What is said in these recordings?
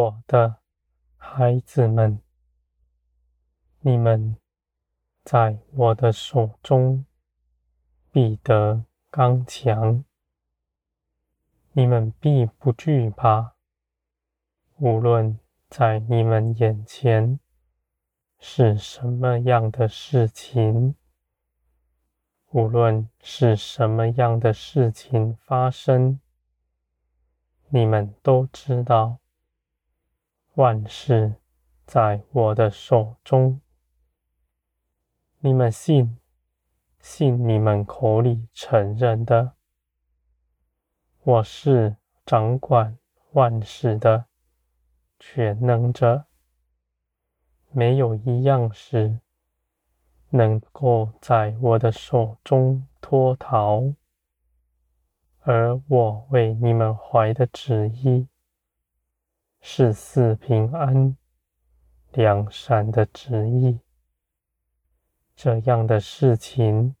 我的孩子们，你们在我的手中必得刚强，你们必不惧怕，无论在你们眼前是什么样的事情，无论是什么样的事情发生，你们都知道。万事在我的手中，你们信，信你们口里承认的，我是掌管万事的全能者，没有一样事能够在我的手中脱逃，而我为你们怀的旨意。是四平安、良善的旨意，这样的事情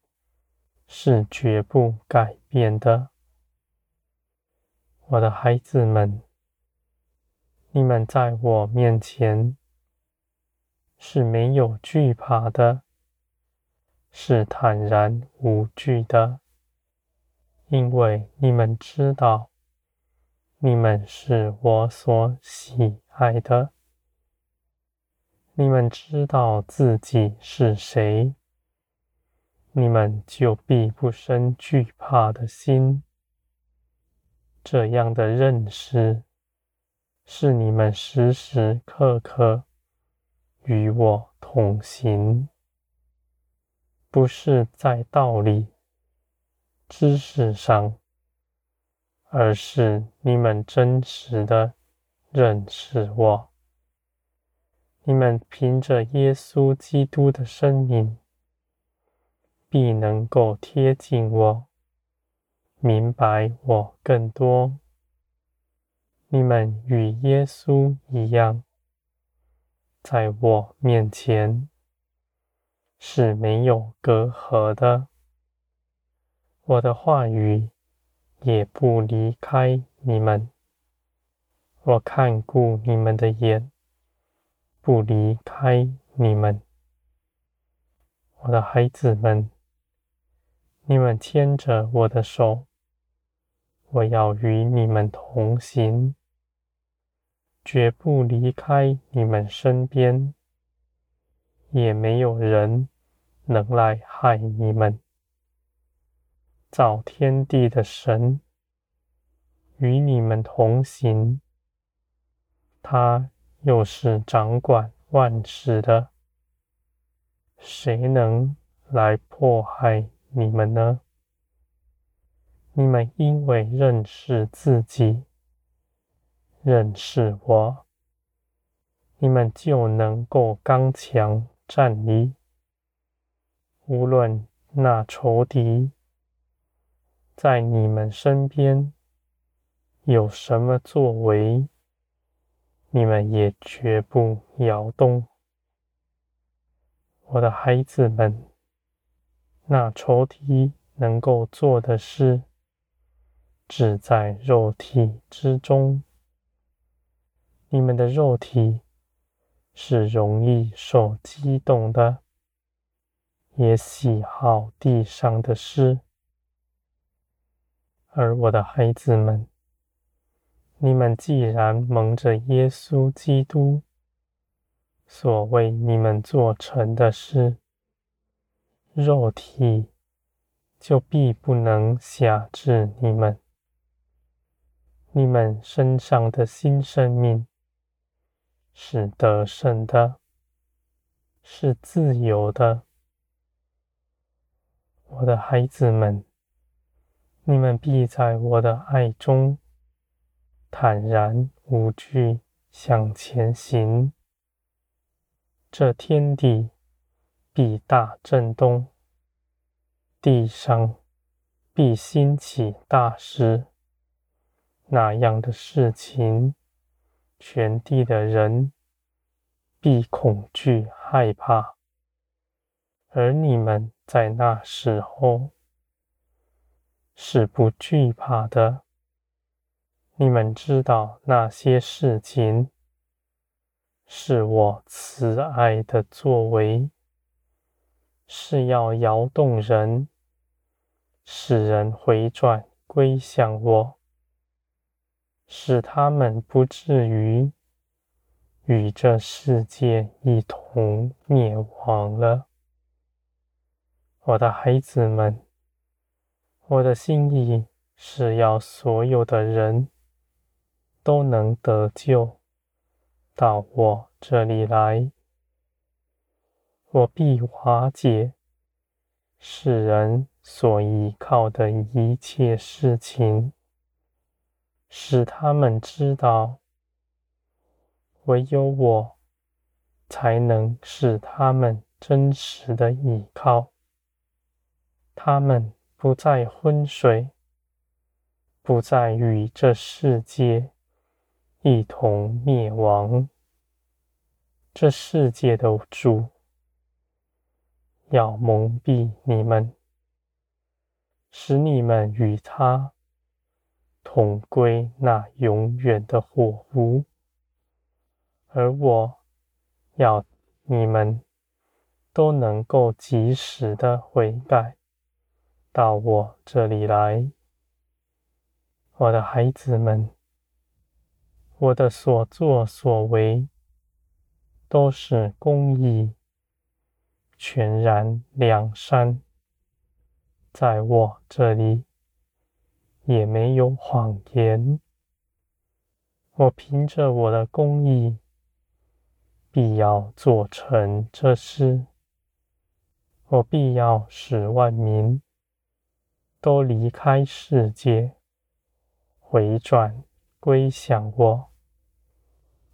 是绝不改变的。我的孩子们，你们在我面前是没有惧怕的，是坦然无惧的，因为你们知道。你们是我所喜爱的，你们知道自己是谁，你们就必不生惧怕的心。这样的认识，是你们时时刻刻与我同行，不是在道理、知识上。而是你们真实的认识我，你们凭着耶稣基督的生命，必能够贴近我，明白我更多。你们与耶稣一样，在我面前是没有隔阂的。我的话语。也不离开你们，我看顾你们的眼，不离开你们，我的孩子们，你们牵着我的手，我要与你们同行，绝不离开你们身边，也没有人能来害你们。造天地的神与你们同行，他又是掌管万事的，谁能来迫害你们呢？你们因为认识自己，认识我，你们就能够刚强站立，无论那仇敌。在你们身边有什么作为，你们也绝不摇动。我的孩子们，那仇敌能够做的事，只在肉体之中。你们的肉体是容易受激动的，也喜好地上的事。而我的孩子们，你们既然蒙着耶稣基督所为你们做成的事，肉体就必不能辖制你们。你们身上的新生命是得胜的，是自由的，我的孩子们。你们必在我的爱中坦然无惧向前行。这天地必大震动，地上必兴起大事。那样的事情，全地的人必恐惧害怕，而你们在那时候。是不惧怕的。你们知道那些事情是我慈爱的作为，是要摇动人，使人回转归向我，使他们不至于与这世界一同灭亡了。我的孩子们，我的心意是要所有的人都能得救。到我这里来，我必瓦解世人所依靠的一切事情，使他们知道，唯有我才能是他们真实的依靠。他们不再昏睡，不再与这世界。一同灭亡。这世界的主要蒙蔽你们，使你们与他同归那永远的火湖。而我要你们都能够及时的悔改，到我这里来，我的孩子们。我的所作所为都是公义、全然良善，在我这里也没有谎言。我凭着我的公义，必要做成这事。我必要使万民都离开世界，回转归向我。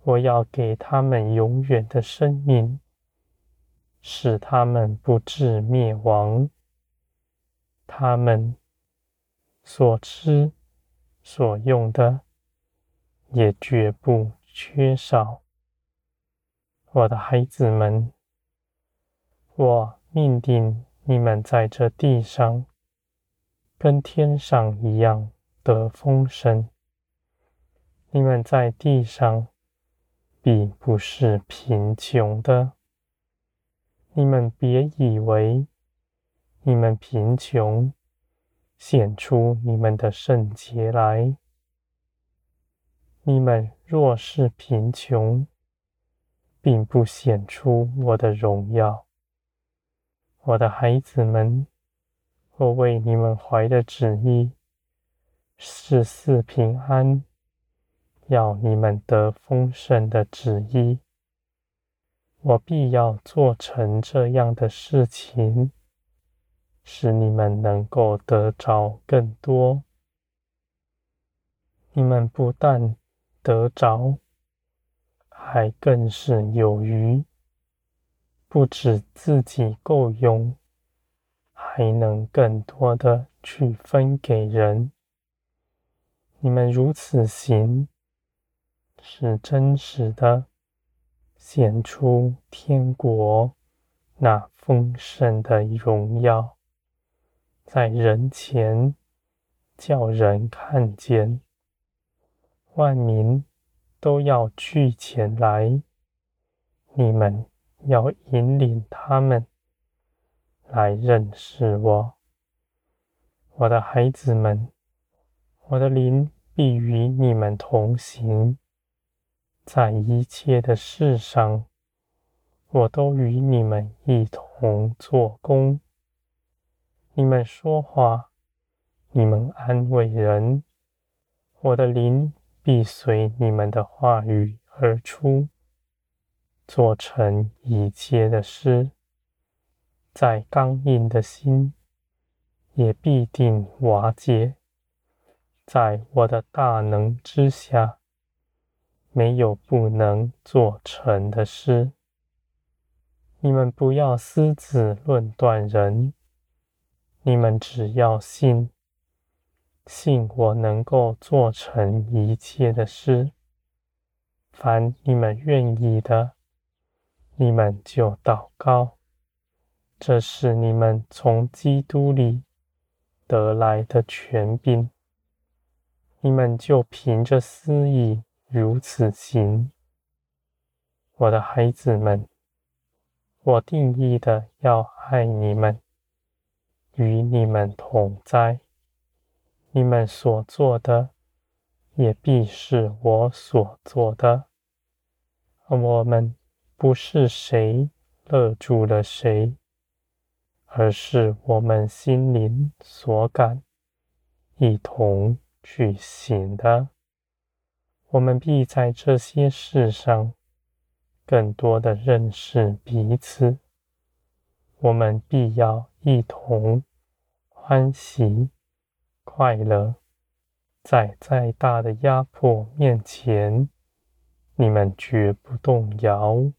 我要给他们永远的生命，使他们不致灭亡。他们所吃所用的也绝不缺少。我的孩子们，我命定你们在这地上跟天上一样的丰盛。你们在地上。并不是贫穷的，你们别以为你们贫穷显出你们的圣洁来。你们若是贫穷，并不显出我的荣耀。我的孩子们，我为你们怀的旨意是四平安。要你们得丰盛的旨意，我必要做成这样的事情，使你们能够得着更多。你们不但得着，还更是有余，不止自己够用，还能更多的去分给人。你们如此行。是真实的，显出天国那丰盛的荣耀，在人前叫人看见，万民都要聚前来，你们要引领他们来认识我，我的孩子们，我的灵必与你们同行。在一切的事上，我都与你们一同做工。你们说话，你们安慰人，我的灵必随你们的话语而出，做成一切的事。在刚硬的心，也必定瓦解，在我的大能之下。没有不能做成的事。你们不要私自论断人，你们只要信，信我能够做成一切的事。凡你们愿意的，你们就祷告，这是你们从基督里得来的权柄，你们就凭着私意。如此行，我的孩子们，我定意的要爱你们，与你们同在。你们所做的，也必是我所做的。我们不是谁勒住了谁，而是我们心灵所感，一同去行的。我们必在这些事上，更多的认识彼此。我们必要一同欢喜快乐。在再大的压迫面前，你们绝不动摇。